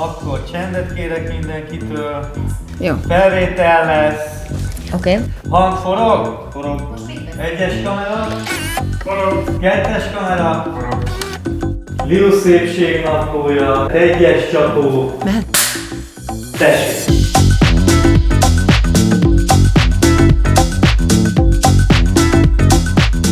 Akkor csendet kérek mindenkitől. Jó. Felvétel lesz. Oké. Okay. Hang forog? Forog. Egyes kamera? Forog. Kettes kamera? Forog. Liu szépség naplója. Egyes csapó. Mehet. Tessék.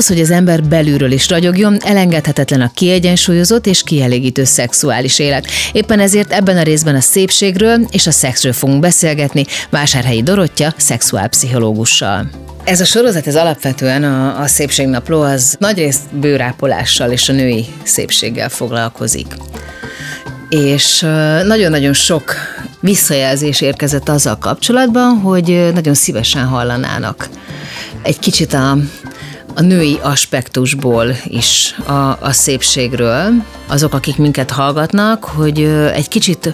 Ahhoz, hogy az ember belülről is ragyogjon, elengedhetetlen a kiegyensúlyozott és kielégítő szexuális élet. Éppen ezért ebben a részben a szépségről és a szexről fogunk beszélgetni Vásárhelyi Dorottya szexuálpszichológussal. Ez a sorozat, ez alapvetően a, a szépségnapló, az nagyrészt bőrápolással és a női szépséggel foglalkozik. És nagyon-nagyon sok visszajelzés érkezett azzal kapcsolatban, hogy nagyon szívesen hallanának egy kicsit a, a női aspektusból is a, a szépségről, azok, akik minket hallgatnak, hogy egy kicsit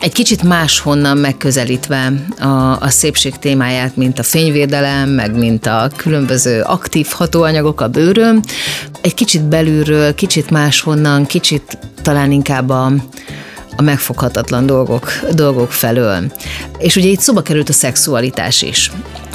egy kicsit máshonnan megközelítve a, a szépség témáját, mint a fényvédelem, meg mint a különböző aktív hatóanyagok a bőrön, egy kicsit belülről, kicsit máshonnan, kicsit talán inkább a, a megfoghatatlan dolgok, dolgok felől. És ugye itt szoba került a szexualitás is,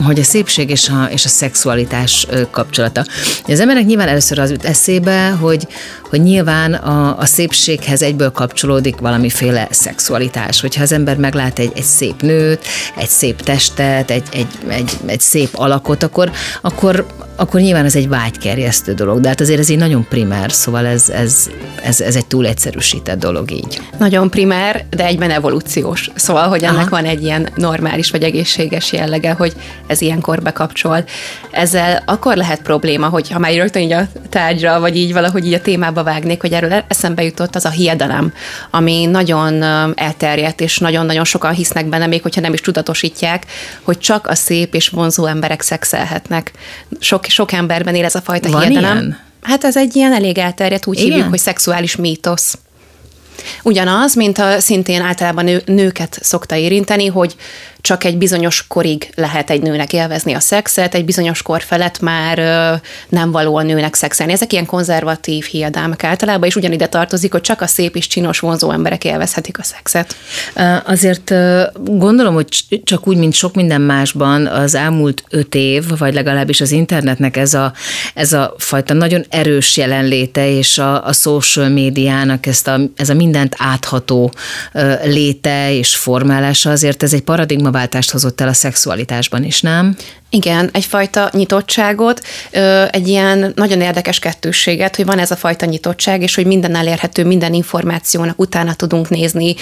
hogy a szépség és a, és a szexualitás kapcsolata. Az emberek nyilván először az jut eszébe, hogy, hogy nyilván a, a szépséghez egyből kapcsolódik valamiféle szexualitás. Hogyha az ember meglát egy, egy szép nőt, egy szép testet, egy, egy, egy, egy szép alakot, akkor, akkor, akkor nyilván ez egy vágykerjesztő dolog, de hát azért ez egy nagyon primer, szóval ez, ez, ez, ez egy túl egyszerűsített dolog így. Nagyon primer, de egyben evolúciós. Szóval, hogy ennek Aha. van egy ilyen normális vagy egészséges jellege, hogy ez ilyenkor bekapcsol. Ezzel akkor lehet probléma, hogy ha már rögtön így a tárgyra, vagy így valahogy így a témába vágnék, hogy erről eszembe jutott az a hiedelem, ami nagyon elterjedt, és nagyon-nagyon sokan hisznek benne, még hogyha nem is tudatosítják, hogy csak a szép és vonzó emberek szexelhetnek. Sok, sok emberben él ez a fajta Van hiedelem. Ilyen? Hát ez egy ilyen elég elterjedt, úgy Igen? hívjuk, hogy szexuális mítosz. Ugyanaz, mint a szintén általában nő, nőket szokta érinteni, hogy csak egy bizonyos korig lehet egy nőnek élvezni a szexet, egy bizonyos kor felett már nem való a nőnek szexelni. Ezek ilyen konzervatív hiedelmek általában, és ugyanide tartozik, hogy csak a szép és csinos vonzó emberek élvezhetik a szexet. Azért gondolom, hogy csak úgy, mint sok minden másban az elmúlt öt év, vagy legalábbis az internetnek ez a, ez a fajta nagyon erős jelenléte, és a, a social médiának ezt a, ez a mindent átható léte és formálása, azért ez egy paradigmaváltást hozott el a szexualitásban is, nem? Igen, egyfajta nyitottságot, egy ilyen nagyon érdekes kettősséget, hogy van ez a fajta nyitottság, és hogy minden elérhető, minden információnak utána tudunk nézni,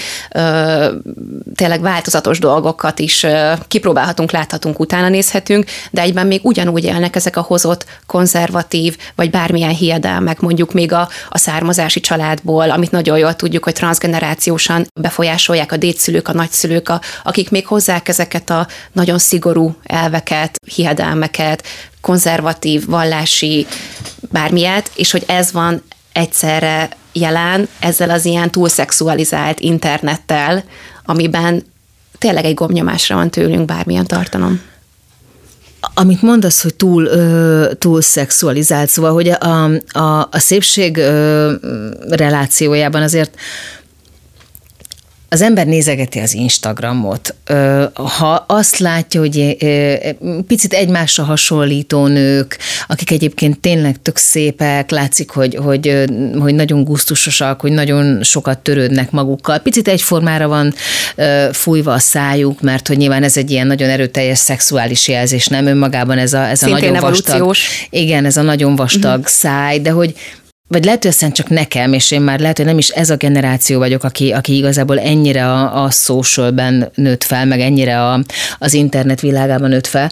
tényleg változatos dolgokat is kipróbálhatunk, láthatunk, utána nézhetünk, de egyben még ugyanúgy élnek ezek a hozott konzervatív, vagy bármilyen hiedelmek, mondjuk még a, a származási családból, amit nagyon jól tudjuk, hogy transgenerációsan befolyásolják a dédszülők, a nagyszülők, a, akik még hozzák ezeket a nagyon szigorú elveket, hiedelmeket, konzervatív, vallási bármilyet, és hogy ez van egyszerre jelen ezzel az ilyen túlszexualizált internettel, amiben tényleg egy gomnyomásra van tőlünk bármilyen tartalom. Amit mondasz, hogy túl, ö, túl szexualizált, szóval, hogy a, a, a szépség ö, relációjában azért az ember nézegeti az Instagramot, ha azt látja, hogy picit egymásra hasonlító nők, akik egyébként tényleg tök szépek, látszik, hogy, hogy, hogy nagyon gusztusosak, hogy nagyon sokat törődnek magukkal, picit egyformára van fújva a szájuk, mert hogy nyilván ez egy ilyen nagyon erőteljes szexuális jelzés, nem önmagában ez a, ez a nagyon vastag. Igen, ez a nagyon vastag uh-huh. száj, de hogy vagy lehet, hogy aztán csak nekem, és én már lehet, hogy nem is ez a generáció vagyok, aki, aki igazából ennyire a, a socialben nőtt fel, meg ennyire a, az internet világában nőtt fel,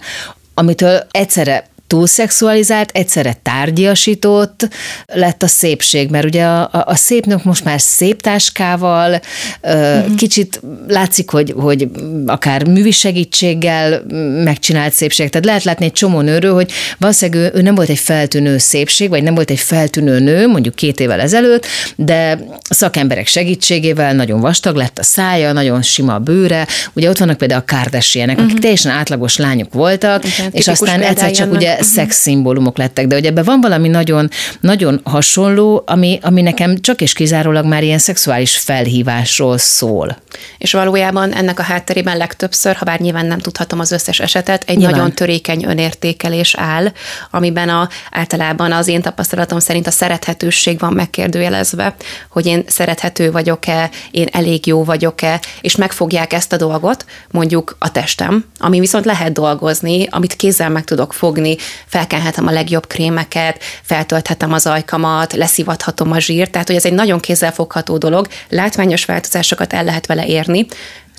amitől egyszerre túlszexualizált, egyszerre tárgyasított lett a szépség, mert ugye a, a, a szép nők most már szép táskával, uh-huh. kicsit látszik, hogy, hogy akár művi segítséggel megcsinált szépség. Tehát lehet látni egy csomó nőről, hogy valószínűleg ő, ő nem volt egy feltűnő szépség, vagy nem volt egy feltűnő nő, mondjuk két évvel ezelőtt, de szakemberek segítségével nagyon vastag lett a szája, nagyon sima a bőre. Ugye ott vannak például a Kardashianek, akik uh-huh. teljesen átlagos lányok voltak, Igen, és aztán egyszer csak ugye uh-huh. szexszimbólumok lettek. De hogy ebben van valami nagyon, nagyon hasonló, ami, ami nekem csak és kizárólag már ilyen szexuális felhívásról szól. És valójában ennek a hátterében legtöbbször, ha bár nyilván nem tudhatom az összes esetet, egy nyilván. nagyon törékeny önértékelés áll, amiben a, általában az én tapasztalatom szerint a szerethetőség van megkérdőjelezve, hogy én szerethető vagyok-e, én elég jó vagyok-e, és megfogják ezt a dolgot, mondjuk a testem, ami viszont lehet dolgozni, amit kézzel meg tudok fogni, felkenhetem a legjobb krémeket, feltölthetem az ajkamat, leszivathatom a zsírt, tehát hogy ez egy nagyon kézzelfogható dolog, látványos változásokat el lehet vele érni,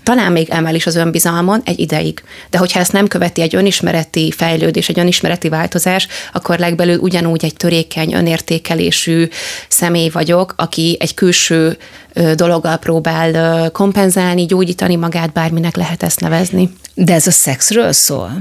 talán még emel is az önbizalmon egy ideig. De hogyha ezt nem követi egy önismereti fejlődés, egy önismereti változás, akkor legbelül ugyanúgy egy törékeny, önértékelésű személy vagyok, aki egy külső dologgal próbál kompenzálni, gyógyítani magát, bárminek lehet ezt nevezni. De ez a szexről szól?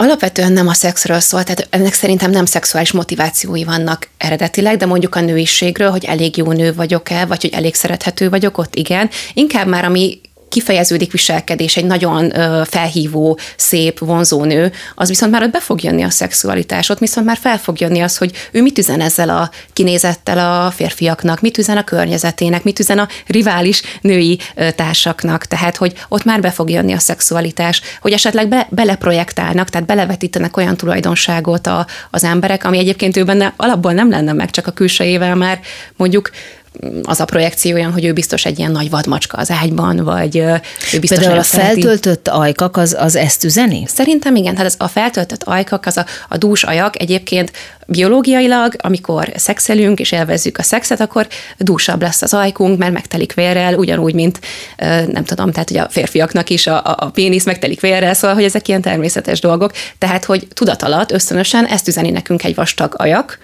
Alapvetően nem a szexről szól, tehát ennek szerintem nem szexuális motivációi vannak eredetileg, de mondjuk a nőiségről, hogy elég jó nő vagyok-e, vagy hogy elég szerethető vagyok, ott igen. Inkább már ami kifejeződik viselkedés, egy nagyon felhívó, szép, vonzó nő, az viszont már ott be fog jönni a szexualitás, ott viszont már fel fog jönni az, hogy ő mit üzen ezzel a kinézettel a férfiaknak, mit üzen a környezetének, mit üzen a rivális női társaknak, tehát hogy ott már be fog jönni a szexualitás, hogy esetleg be, beleprojektálnak, tehát belevetítenek olyan tulajdonságot a, az emberek, ami egyébként ő benne alapból nem lenne meg, csak a külsejével már mondjuk az a projekció olyan, hogy ő biztos egy ilyen nagy vadmacska az ágyban, vagy ő biztos Például a feltöltött ajkak az, az ezt üzeni? Szerintem igen, hát az a feltöltött ajkak, az a, a dús ajak egyébként biológiailag, amikor szexelünk és élvezzük a szexet, akkor dúsabb lesz az ajkunk, mert megtelik vérrel, ugyanúgy, mint nem tudom, tehát hogy a férfiaknak is a, a pénisz megtelik vérrel, szóval, hogy ezek ilyen természetes dolgok. Tehát, hogy tudat alatt ösztönösen ezt üzeni nekünk egy vastag ajak,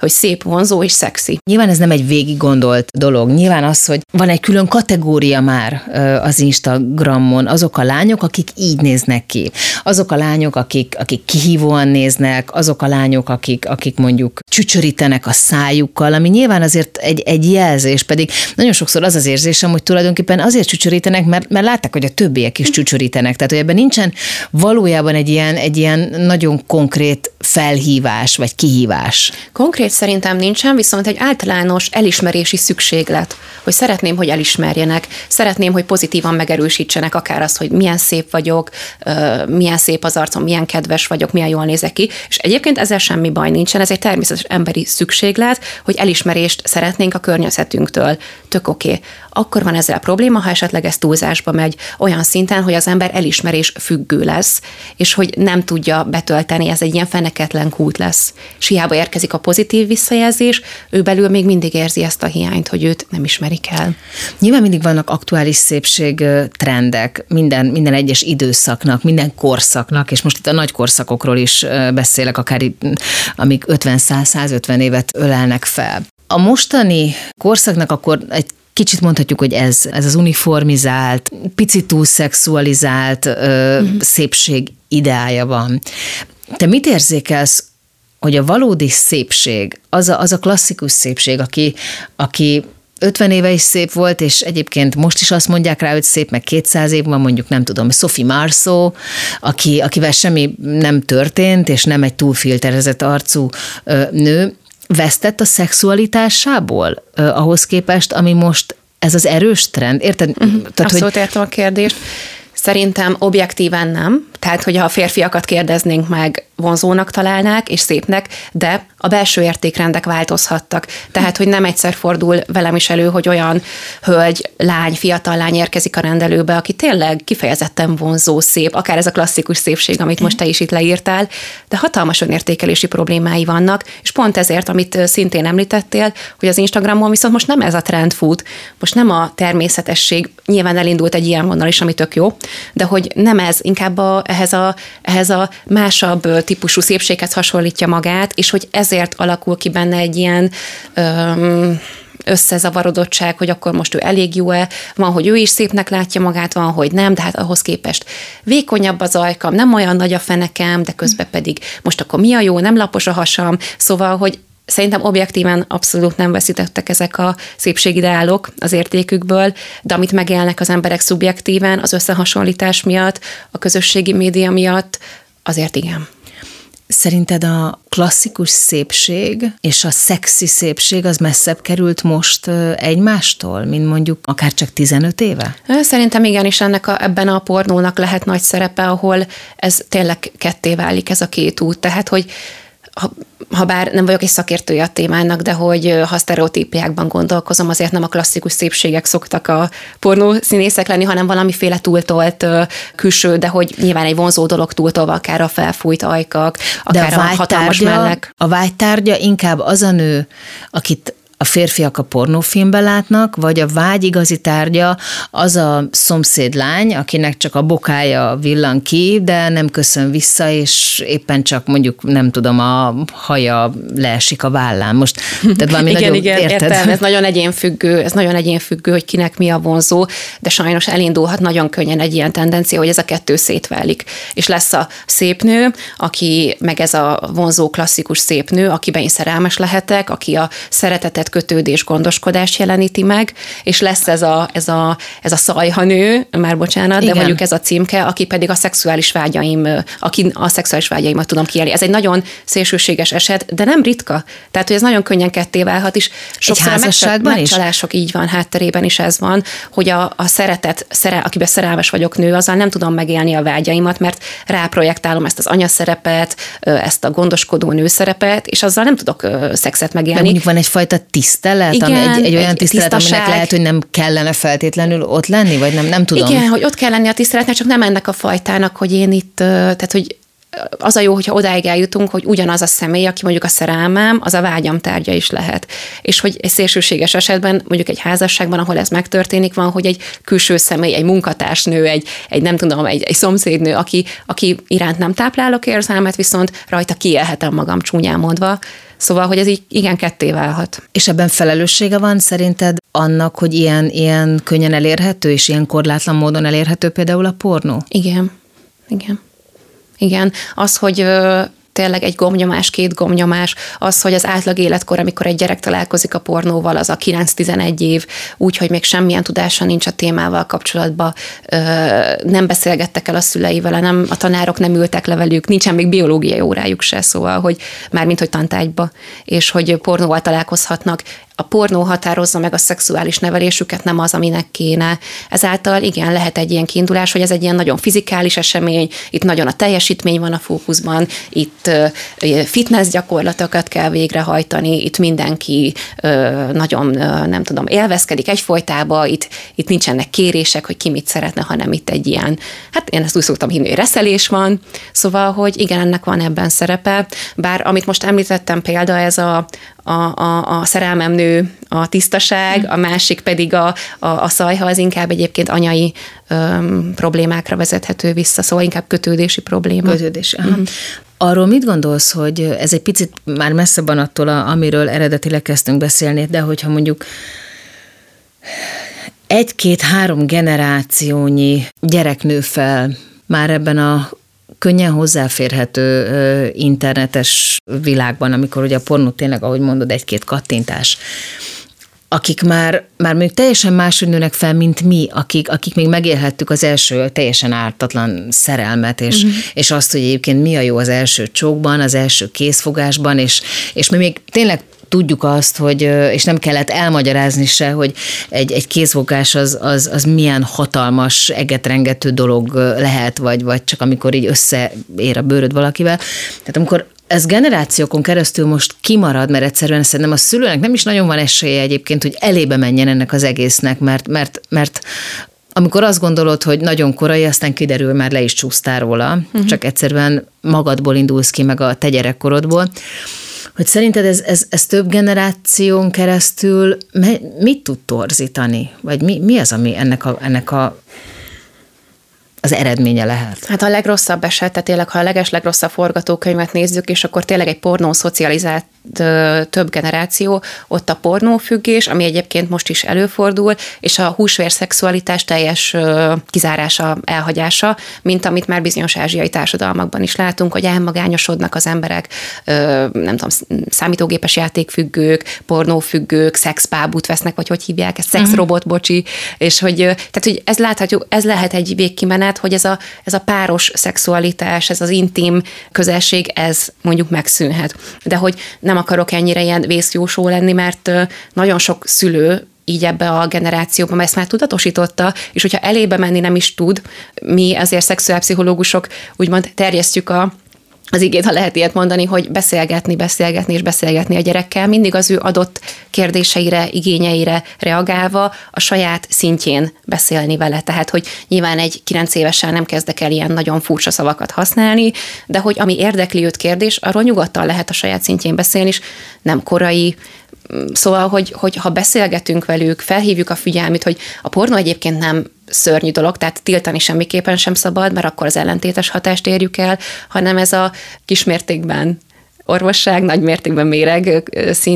hogy szép, vonzó és szexi. Nyilván ez nem egy végig gondolt dolog. Nyilván az, hogy van egy külön kategória már az Instagramon, azok a lányok, akik így néznek ki. Azok a lányok, akik, akik kihívóan néznek, azok a lányok, akik, akik mondjuk csücsörítenek a szájukkal, ami nyilván azért egy, egy jelzés, pedig nagyon sokszor az az érzésem, hogy tulajdonképpen azért csücsörítenek, mert, mert látták, hogy a többiek is csücsörítenek. Tehát, hogy ebben nincsen valójában egy ilyen, egy ilyen nagyon konkrét felhívás vagy kihívás. Konkrét konkrét szerintem nincsen, viszont egy általános elismerési szükséglet, hogy szeretném, hogy elismerjenek, szeretném, hogy pozitívan megerősítsenek akár azt, hogy milyen szép vagyok, milyen szép az arcom, milyen kedves vagyok, milyen jól nézek ki, és egyébként ezzel semmi baj nincsen, ez egy természetes emberi szükséglet, hogy elismerést szeretnénk a környezetünktől. Tök oké. Okay akkor van ezzel probléma, ha esetleg ez túlzásba megy olyan szinten, hogy az ember elismerés függő lesz, és hogy nem tudja betölteni, ez egy ilyen feneketlen kút lesz. És hiába érkezik a pozitív visszajelzés, ő belül még mindig érzi ezt a hiányt, hogy őt nem ismerik el. Nyilván mindig vannak aktuális szépség trendek, minden, minden egyes időszaknak, minden korszaknak, és most itt a nagy korszakokról is beszélek, akár amik 50-100-150 évet ölelnek fel. A mostani korszaknak akkor egy kicsit mondhatjuk, hogy ez, ez az uniformizált, picit túl szexualizált ö, uh-huh. szépség ideája van. Te mit érzékelsz, hogy a valódi szépség, az a, az a klasszikus szépség, aki, aki 50 éve is szép volt, és egyébként most is azt mondják rá, hogy szép, meg 200 év van, mondjuk nem tudom, Sophie Marceau, aki, akivel semmi nem történt, és nem egy túlfilterezett arcú ö, nő, vesztett a szexualitásából uh, ahhoz képest, ami most ez az erős trend? Érted? Uh-huh. Tehát, Abszolút hogy... értem a kérdést. Szerintem objektíven nem, tehát, hogy a férfiakat kérdeznénk meg, vonzónak találnák, és szépnek, de a belső értékrendek változhattak. Tehát, hogy nem egyszer fordul velem is elő, hogy olyan hölgy, lány, fiatal lány érkezik a rendelőbe, aki tényleg kifejezetten vonzó, szép, akár ez a klasszikus szépség, amit most te is itt leírtál, de hatalmas önértékelési problémái vannak, és pont ezért, amit szintén említettél, hogy az Instagramon viszont most nem ez a trend fut, most nem a természetesség, nyilván elindult egy ilyen vonal is, ami tök jó, de hogy nem ez, inkább a, ehhez, a, ehhez a másabb típusú szépséghez hasonlítja magát, és hogy ezért alakul ki benne egy ilyen öm, összezavarodottság, hogy akkor most ő elég jó-e, van, hogy ő is szépnek látja magát, van, hogy nem, de hát ahhoz képest vékonyabb az ajkam, nem olyan nagy a fenekem, de közben pedig most akkor mi a jó, nem lapos a hasam, szóval, hogy Szerintem objektíven abszolút nem veszítettek ezek a szépségideálok az értékükből, de amit megélnek az emberek szubjektíven, az összehasonlítás miatt, a közösségi média miatt, azért igen. Szerinted a klasszikus szépség és a szexi szépség az messzebb került most egymástól, mint mondjuk akár csak 15 éve? Szerintem igen, és ennek a, ebben a pornónak lehet nagy szerepe, ahol ez tényleg ketté válik ez a két út. Tehát, hogy ha, ha bár nem vagyok egy szakértője a témának, de hogy ha sztereotípiákban gondolkozom, azért nem a klasszikus szépségek szoktak a pornó színészek lenni, hanem valamiféle túltolt külső, de hogy nyilván egy vonzó dolog túltolva, akár a felfújt ajkak, akár de a, a hatalmas mellek. A vágytárgya inkább az a nő, akit a férfiak a pornófilmben látnak, vagy a vágy igazi tárgya az a szomszédlány, akinek csak a bokája villan ki, de nem köszön vissza, és éppen csak mondjuk nem tudom, a haja leesik a vállán. Most, tehát valami igen, nagyon, igen, érted? értem, ez nagyon egyénfüggő, ez nagyon egyénfüggő, hogy kinek mi a vonzó, de sajnos elindulhat nagyon könnyen egy ilyen tendencia, hogy ez a kettő szétválik. És lesz a szép nő, aki meg ez a vonzó klasszikus szép nő, akiben én szerelmes lehetek, aki a szeretetet kötődés, gondoskodás jeleníti meg, és lesz ez a, ez a, ez a szajhanő, már bocsánat, Igen. de mondjuk ez a címke, aki pedig a szexuális vágyaim, aki a szexuális vágyaimat tudom kielni. Ez egy nagyon szélsőséges eset, de nem ritka. Tehát, hogy ez nagyon könnyen ketté válhat is. Sokszor egy házasságban a megcsalások így van, hátterében is ez van, hogy a, a szeretet, szere, akiben szerelmes vagyok nő, azzal nem tudom megélni a vágyaimat, mert ráprojektálom ezt az anyaszerepet, ezt a gondoskodó nőszerepet, és azzal nem tudok szexet megélni. De mondjuk van egyfajta tisztelet, Igen, ami egy, egy olyan egy tisztelet, tisztaság. aminek lehet, hogy nem kellene feltétlenül ott lenni, vagy nem, nem tudom. Igen, hogy ott kell lenni a tiszteletnek, csak nem ennek a fajtának, hogy én itt, tehát hogy az a jó, hogyha odáig eljutunk, hogy ugyanaz a személy, aki mondjuk a szerelmem, az a vágyam tárgya is lehet. És hogy egy szélsőséges esetben, mondjuk egy házasságban, ahol ez megtörténik, van, hogy egy külső személy, egy munkatársnő, egy, egy nem tudom, egy, egy szomszédnő, aki, aki iránt nem táplálok érzelmet, viszont rajta kielhetem magam csúnyán mondva, Szóval, hogy ez így igen ketté válhat. És ebben felelőssége van szerinted annak, hogy ilyen, ilyen könnyen elérhető és ilyen korlátlan módon elérhető például a pornó? Igen. Igen. Igen. Az, hogy tényleg egy gomnyomás, két gomnyomás, az, hogy az átlag életkor, amikor egy gyerek találkozik a pornóval, az a 9-11 év, úgy, hogy még semmilyen tudása nincs a témával kapcsolatban, nem beszélgettek el a szüleivel, nem, a tanárok nem ültek le velük, nincsen még biológiai órájuk se, szóval, hogy már mint hogy tantágyba, és hogy pornóval találkozhatnak, a pornó határozza meg a szexuális nevelésüket, nem az, aminek kéne. Ezáltal igen, lehet egy ilyen kiindulás, hogy ez egy ilyen nagyon fizikális esemény, itt nagyon a teljesítmény van a fókuszban, itt fitness gyakorlatokat kell végrehajtani, itt mindenki nagyon, nem tudom, élvezkedik egyfolytába, itt, itt nincsenek kérések, hogy ki mit szeretne, hanem itt egy ilyen, hát én ezt úgy szoktam hinni, hogy reszelés van, szóval, hogy igen, ennek van ebben szerepe, bár amit most említettem példa, ez a, a, a, a szerelmem nő a tisztaság, a másik pedig a, a, a szajha, az inkább egyébként anyai öm, problémákra vezethető vissza, szóval inkább kötődési probléma. Kötődési, aha. Uh-huh. Arról mit gondolsz, hogy ez egy picit már messze van attól, amiről eredetileg kezdtünk beszélni, de hogyha mondjuk egy-két-három generációnyi gyerek nő fel már ebben a könnyen hozzáférhető internetes világban, amikor ugye a pornó tényleg, ahogy mondod, egy-két kattintás, akik már, már még teljesen máshogy nőnek fel, mint mi, akik, akik még megélhettük az első teljesen ártatlan szerelmet, és, uh-huh. és azt, hogy egyébként mi a jó az első csókban, az első készfogásban, és, és mi még tényleg tudjuk azt, hogy, és nem kellett elmagyarázni se, hogy egy, egy kézfogás az, az, az milyen hatalmas, egetrengető dolog lehet, vagy, vagy csak amikor így összeér a bőröd valakivel. Tehát amikor ez generációkon keresztül most kimarad, mert egyszerűen szerintem a szülőnek nem is nagyon van esélye egyébként, hogy elébe menjen ennek az egésznek, mert, mert, mert amikor azt gondolod, hogy nagyon korai, aztán kiderül, már le is csúsztál róla, uh-huh. csak egyszerűen magadból indulsz ki, meg a te gyerekkorodból hogy szerinted ez, ez, ez több generáción keresztül mit tud torzítani? Vagy mi, mi az, ami ennek a, ennek a az eredménye lehet? Hát a legrosszabb eset, tehát tényleg, ha a leges legrosszabb forgatókönyvet nézzük, és akkor tényleg egy pornó szocializált több generáció, ott a pornófüggés, ami egyébként most is előfordul, és a húsvér szexualitás teljes kizárása, elhagyása, mint amit már bizonyos ázsiai társadalmakban is látunk, hogy elmagányosodnak az emberek, nem tudom, számítógépes játékfüggők, pornófüggők, szexpábút vesznek, vagy hogy hívják ezt, szexrobot, bocsi, és hogy, tehát, hogy ez láthatjuk, ez lehet egy végkimenet, hogy ez a, ez a páros szexualitás, ez az intim közelség, ez mondjuk megszűnhet. De hogy nem akarok ennyire ilyen vészjósó lenni, mert nagyon sok szülő így ebbe a generációban ezt már tudatosította, és hogyha elébe menni nem is tud, mi azért szexuálpszichológusok úgymond terjesztjük a az igét, ha lehet ilyet mondani, hogy beszélgetni, beszélgetni és beszélgetni a gyerekkel, mindig az ő adott kérdéseire, igényeire reagálva a saját szintjén beszélni vele. Tehát, hogy nyilván egy kilenc évesen nem kezdek el ilyen nagyon furcsa szavakat használni, de hogy ami érdekli őt kérdés, arról nyugodtan lehet a saját szintjén beszélni, és nem korai, Szóval, hogy, hogy ha beszélgetünk velük, felhívjuk a figyelmét, hogy a pornó egyébként nem szörnyű dolog, tehát tiltani semmiképpen sem szabad, mert akkor az ellentétes hatást érjük el, hanem ez a kismértékben orvosság, nagy mértékben méreg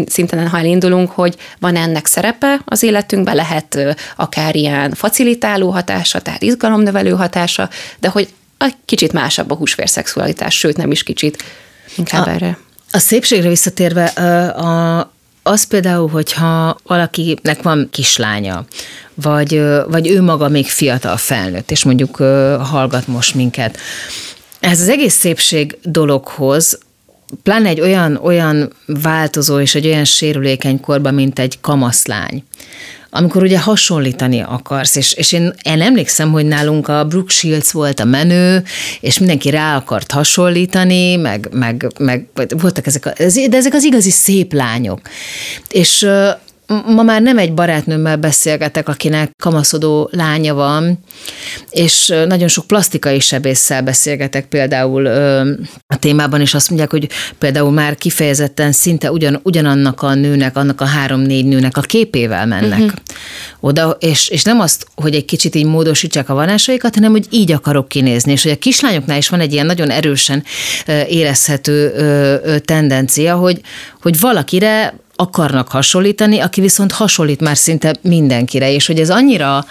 szinten, ha elindulunk, hogy van ennek szerepe az életünkben, lehet akár ilyen facilitáló hatása, tehát izgalomnövelő hatása, de hogy egy kicsit másabb a húsvérszexualitás, sőt nem is kicsit, inkább a, erre. A szépségre visszatérve, a, az például, hogyha valakinek van kislánya, vagy, vagy ő maga még fiatal felnőtt, és mondjuk hallgat most minket, ez az egész szépség dologhoz pláne egy olyan, olyan változó és egy olyan sérülékeny korban, mint egy kamaszlány, amikor ugye hasonlítani akarsz, és, és én, én emlékszem, hogy nálunk a Brooke Shields volt a menő, és mindenki rá akart hasonlítani, meg, meg, meg voltak ezek, a, de ezek az igazi szép lányok. És ma már nem egy barátnőmmel beszélgetek, akinek kamaszodó lánya van, és nagyon sok plastikai sebésszel beszélgetek például a témában, és azt mondják, hogy például már kifejezetten szinte ugyan, ugyanannak a nőnek, annak a három-négy nőnek a képével mennek uh-huh. oda, és, és nem azt, hogy egy kicsit így módosítsák a vonásaikat, hanem hogy így akarok kinézni, és hogy a kislányoknál is van egy ilyen nagyon erősen érezhető tendencia, hogy, hogy valakire akarnak hasonlítani, aki viszont hasonlít már szinte mindenkire, és hogy ez annyira,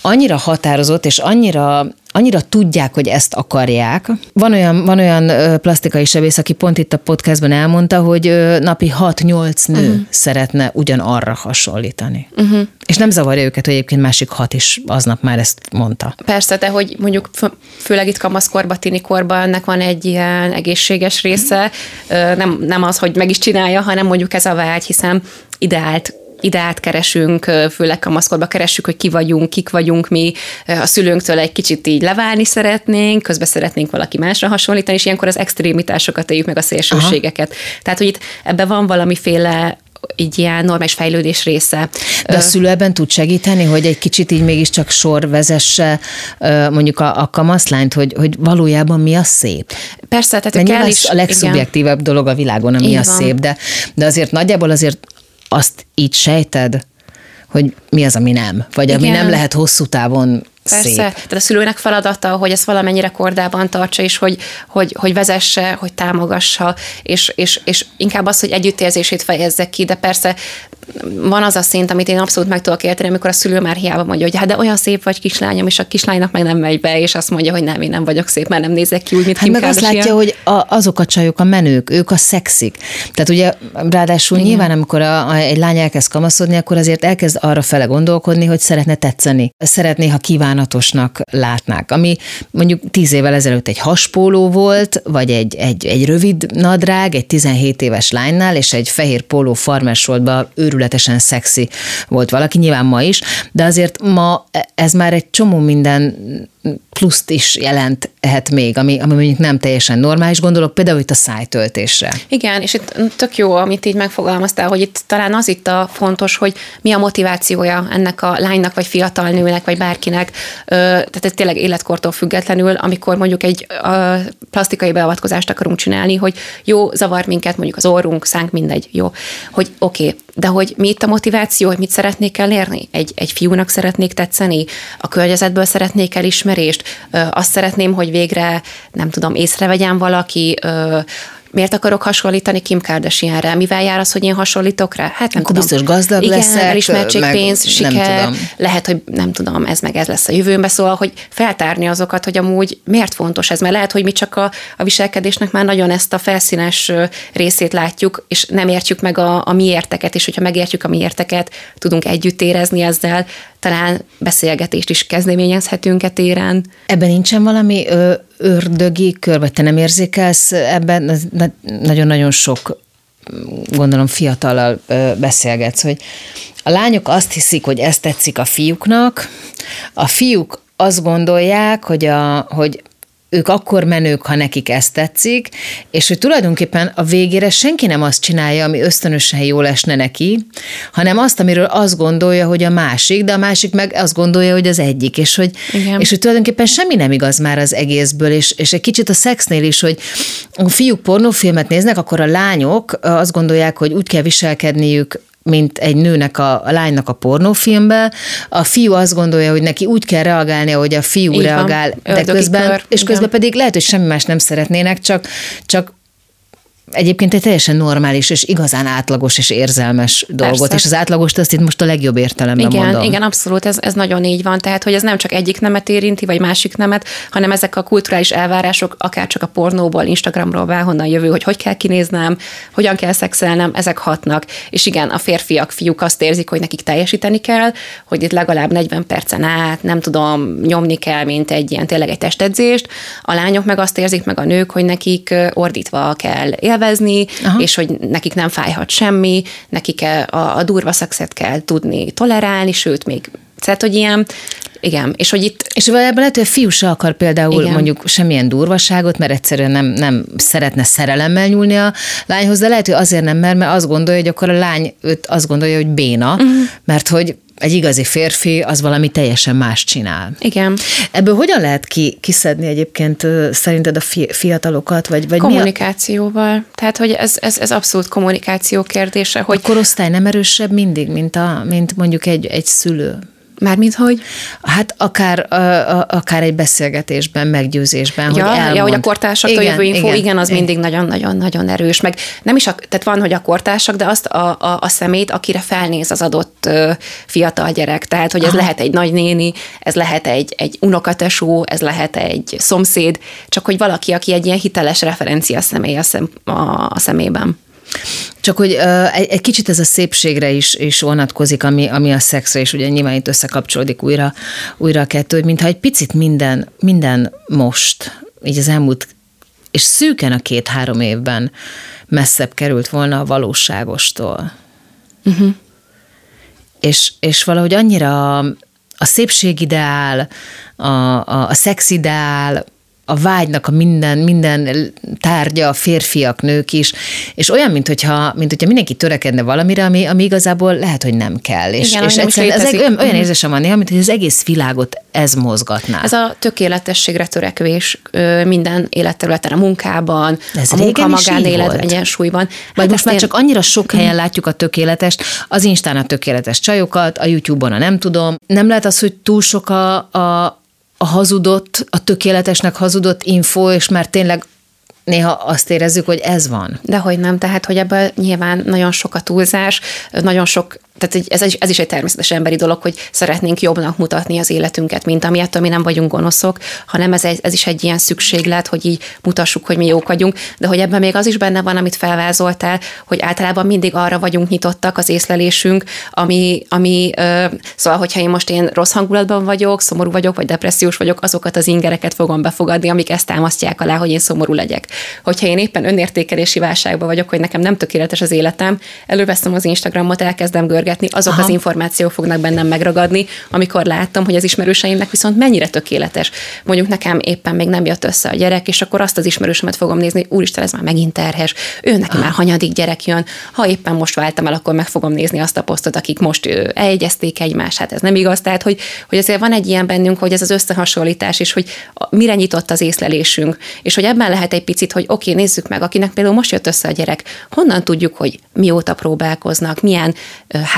annyira határozott, és annyira annyira tudják, hogy ezt akarják. Van olyan, van olyan plastikai sebész, aki pont itt a podcastban elmondta, hogy napi 6-8 nő uh-huh. szeretne ugyanarra hasonlítani. Uh-huh. És nem zavarja őket, hogy egyébként másik hat is aznap már ezt mondta. Persze, de hogy mondjuk főleg itt kamaszkorba, tinikorban ennek van egy ilyen egészséges része, nem, nem az, hogy meg is csinálja, hanem mondjuk ez a vágy, hiszen ideált ideát keresünk, főleg kamaszkorba keressük, hogy ki vagyunk, kik vagyunk mi, a szülőnktől egy kicsit így leválni szeretnénk, közben szeretnénk valaki másra hasonlítani, és ilyenkor az extrémitásokat éljük meg a szélsőségeket. Aha. Tehát, hogy itt ebben van valamiféle így ilyen normális fejlődés része. De a szülő ebben tud segíteni, hogy egy kicsit így mégiscsak sor vezesse mondjuk a, a kamaszlányt, hogy, hogy valójában mi a szép? Persze, tehát kell is, a legszubjektívebb igen. dolog a világon, ami a szép, de, de azért nagyjából azért azt így sejted, hogy mi az, ami nem, vagy Igen. ami nem lehet hosszú távon Persze, szép. tehát a szülőnek feladata, hogy ezt valamennyire kordában tartsa, és hogy, hogy, hogy vezesse, hogy támogassa, és, és, és inkább az, hogy együttérzését fejezze ki, de persze van az a szint, amit én abszolút meg tudok érteni, amikor a szülő már hiába mondja, hogy hát de olyan szép vagy kislányom, és a kislánynak meg nem megy be, és azt mondja, hogy nem, én nem vagyok szép, mert nem nézek ki úgy, mint hát meg azt látja, hogy a, azok a csajok a menők, ők a szexik. Tehát ugye ráadásul Igen. nyilván, amikor a, a, egy lány elkezd kamaszodni, akkor azért elkezd arra fele gondolkodni, hogy szeretne tetszeni. Szeretné, ha kívánatosnak látnák. Ami mondjuk tíz évvel ezelőtt egy haspóló volt, vagy egy, egy, egy rövid nadrág, egy 17 éves lánynál, és egy fehér póló farmersoltba őrül őrületesen szexi volt valaki, nyilván ma is, de azért ma ez már egy csomó minden pluszt is jelenthet még, ami, ami mondjuk nem teljesen normális, gondolok például itt a szájtöltésre. Igen, és itt tök jó, amit így megfogalmaztál, hogy itt talán az itt a fontos, hogy mi a motivációja ennek a lánynak, vagy fiatal nőnek, vagy bárkinek, tehát ez tényleg életkortól függetlenül, amikor mondjuk egy plastikai beavatkozást akarunk csinálni, hogy jó, zavar minket mondjuk az orrunk, szánk, mindegy, jó, hogy oké, okay, de hogy mi itt a motiváció, hogy mit szeretnék elérni? Egy, egy fiúnak szeretnék tetszeni? A környezetből szeretnék elismerést? Azt szeretném, hogy végre, nem tudom, észrevegyem valaki, Miért akarok hasonlítani Kim Kardashianre? Mivel jár az, hogy én hasonlítok rá? Hát nem Akkor tudom. biztos gazdag Igen, leszek, elismertség, meg pénz, siker. tudom. Lehet, hogy nem tudom, ez meg ez lesz a jövőmben, szóval, hogy feltárni azokat, hogy amúgy miért fontos ez, mert lehet, hogy mi csak a, a viselkedésnek már nagyon ezt a felszínes részét látjuk, és nem értjük meg a, a miérteket, és hogyha megértjük a miérteket, tudunk együtt érezni ezzel, talán beszélgetést is kezdeményezhetünk e téren. Ebben nincsen valami ö, ördögi kör, vagy te nem érzékelsz ebben? Nagyon-nagyon sok gondolom fiatallal ö, beszélgetsz, hogy a lányok azt hiszik, hogy ez tetszik a fiúknak, a fiúk azt gondolják, hogy, a, hogy ők akkor menők, ha nekik ezt tetszik, és hogy tulajdonképpen a végére senki nem azt csinálja, ami ösztönösen jól esne neki, hanem azt, amiről azt gondolja, hogy a másik, de a másik meg azt gondolja, hogy az egyik, és hogy, Igen. és hogy tulajdonképpen semmi nem igaz már az egészből, és, és egy kicsit a szexnél is, hogy a fiúk pornófilmet néznek, akkor a lányok azt gondolják, hogy úgy kell viselkedniük, mint egy nőnek, a, a lánynak a pornófilmbe. A fiú azt gondolja, hogy neki úgy kell reagálnia, hogy a fiú Így van. reagál, de Ördögi közben, kör, és közben igen. pedig lehet, hogy semmi más nem szeretnének, csak, csak egyébként egy teljesen normális és igazán átlagos és érzelmes dolgot, Persze. és az átlagost azt itt most a legjobb értelemben Igen, mondom. igen, abszolút, ez, ez nagyon így van. Tehát, hogy ez nem csak egyik nemet érinti, vagy másik nemet, hanem ezek a kulturális elvárások, akár csak a pornóból, Instagramról, bárhonnan jövő, hogy hogy kell kinéznem, hogyan kell szexelnem, ezek hatnak. És igen, a férfiak, fiúk azt érzik, hogy nekik teljesíteni kell, hogy itt legalább 40 percen át, nem tudom, nyomni kell, mint egy ilyen tényleg egy testedzést. A lányok meg azt érzik, meg a nők, hogy nekik ordítva kell élvezni, Aha. És hogy nekik nem fájhat semmi, nekik a, a durva szexet kell tudni tolerálni, sőt, még tehát, hogy ilyen, igen, és hogy itt És valójában lehet, hogy a fiú se akar például Igen. Mondjuk semmilyen durvaságot, mert egyszerűen nem, nem szeretne szerelemmel nyúlni a lányhoz, de lehet, hogy azért nem mer, mert azt gondolja, hogy akkor a lány őt azt gondolja, hogy béna, uh-huh. mert hogy egy igazi férfi az valami teljesen más csinál. igen, Ebből hogyan lehet ki, kiszedni egyébként szerinted a fi, fiatalokat, vagy, vagy mi a, kommunikációval. Tehát, hogy ez, ez, ez abszolút kommunikáció kérdése, a hogy korosztály nem erősebb mindig, mint, a, mint mondjuk egy, egy szülő? Mármint, hogy Hát akár, a, a, akár egy beszélgetésben, meggyőzésben, Ja, hogy elmond. ja, hogy a kortársaktól jövő info, igen, igen az mindig nagyon-nagyon-nagyon erős. Meg nem is, a, tehát van, hogy a kortársak, de azt a, a, a szemét, akire felnéz az adott fiatal gyerek. Tehát, hogy ez Aha. lehet egy nagynéni, ez lehet egy, egy unokatesó, ez lehet egy szomszéd, csak hogy valaki, aki egy ilyen hiteles referencia személy a, szem, a, a szemében. Csak hogy egy, egy kicsit ez a szépségre is, is vonatkozik, ami, ami a szexre, és ugye nyilván itt összekapcsolódik újra, újra a kettő, hogy mintha egy picit minden, minden most, így az elmúlt, és szűken a két-három évben messzebb került volna a valóságostól. Uh-huh. És, és valahogy annyira a, a szépségideál, a, a, a szexideál, a vágynak a minden, minden tárgya, a férfiak, nők is, és olyan, mint hogyha, mint hogyha mindenki törekedne valamire, ami, ami igazából lehet, hogy nem kell. És, Igen, és egyszerűen ez egy, olyan, olyan Mhm. érzésem van néha, mint hogy az egész világot ez mozgatná. Ez a tökéletességre törekvés minden életterületen, a munkában, Ez a munka magánélet volt. Vagy egyensúlyban. Hát most már én- csak annyira sok helyen látjuk a tökéletest, az Instán a tökéletes csajokat, a YouTube-on a nem tudom. Nem lehet az, hogy túl sok a, a, a hazudott, a tökéletesnek hazudott info, és már tényleg néha azt érezzük, hogy ez van. De hogy nem, tehát hogy ebből nyilván nagyon sok a túlzás, nagyon sok, tehát ez, ez is egy természetes emberi dolog, hogy szeretnénk jobbnak mutatni az életünket, mint amiatt, mi nem vagyunk gonoszok, hanem ez, ez is egy ilyen szükséglet, hogy így mutassuk, hogy mi jók vagyunk, de hogy ebben még az is benne van, amit felvázoltál, hogy általában mindig arra vagyunk nyitottak az észlelésünk, ami, ami ö, szóval, hogyha én most én rossz hangulatban vagyok, szomorú vagyok, vagy depressziós vagyok, azokat az ingereket fogom befogadni, amik ezt támasztják alá, hogy én szomorú legyek. Hogyha én éppen önértékelési válságban vagyok, hogy nekem nem tökéletes az életem, előveszem az Instagramot, elkezdem görgetni, azok Aha. az információk fognak bennem megragadni, amikor láttam, hogy az ismerőseimnek viszont mennyire tökéletes. Mondjuk nekem éppen még nem jött össze a gyerek, és akkor azt az ismerősemet fogom nézni, hogy úristen, ez már megint terhes, ő neki már hanyadik gyerek jön, ha éppen most váltam el, akkor meg fogom nézni azt a posztot, akik most ö, elegyezték egymást, hát ez nem igaz. Tehát, hogy, hogy azért van egy ilyen bennünk, hogy ez az összehasonlítás, és hogy mire nyitott az észlelésünk, és hogy ebben lehet egy picit picit, hogy oké, okay, nézzük meg, akinek például most jött össze a gyerek, honnan tudjuk, hogy mióta próbálkoznak, milyen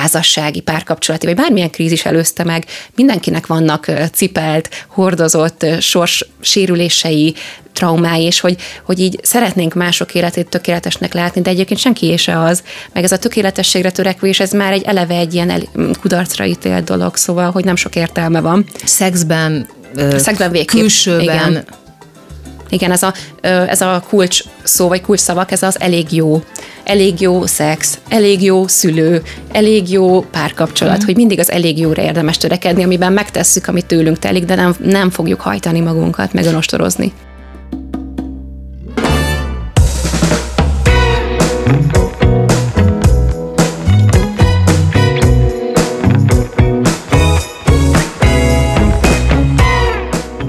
házassági, párkapcsolati, vagy bármilyen krízis előzte meg, mindenkinek vannak cipelt, hordozott sors sérülései, traumái, és hogy, hogy így szeretnénk mások életét tökéletesnek látni, de egyébként senki se az, meg ez a tökéletességre törekvés, ez már egy eleve egy ilyen el, kudarcra ítélt dolog, szóval, hogy nem sok értelme van. Szexben, Szexben végképp. külsőben, Igen. Igen, ez a, ez a kulcs szó, vagy kulcs szavak, ez az elég jó. Elég jó szex, elég jó szülő, elég jó párkapcsolat, mm. hogy mindig az elég jóra érdemes törekedni, amiben megtesszük, amit tőlünk telik, de nem, nem fogjuk hajtani magunkat, meg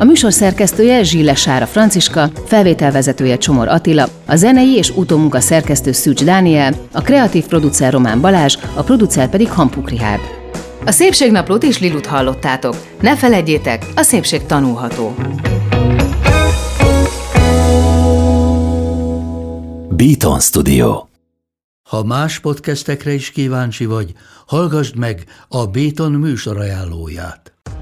A műsor szerkesztője Zsille Sára Franciska, felvételvezetője Csomor Attila, a zenei és utómunka szerkesztő Szűcs Dániel, a kreatív producer Román Balázs, a producer pedig Hampuk Rihárd. A Szépségnaplót és Lilut hallottátok. Ne feledjétek, a szépség tanulható. Beaton Studio Ha más podcastekre is kíváncsi vagy, hallgassd meg a Béton műsor ajánlóját.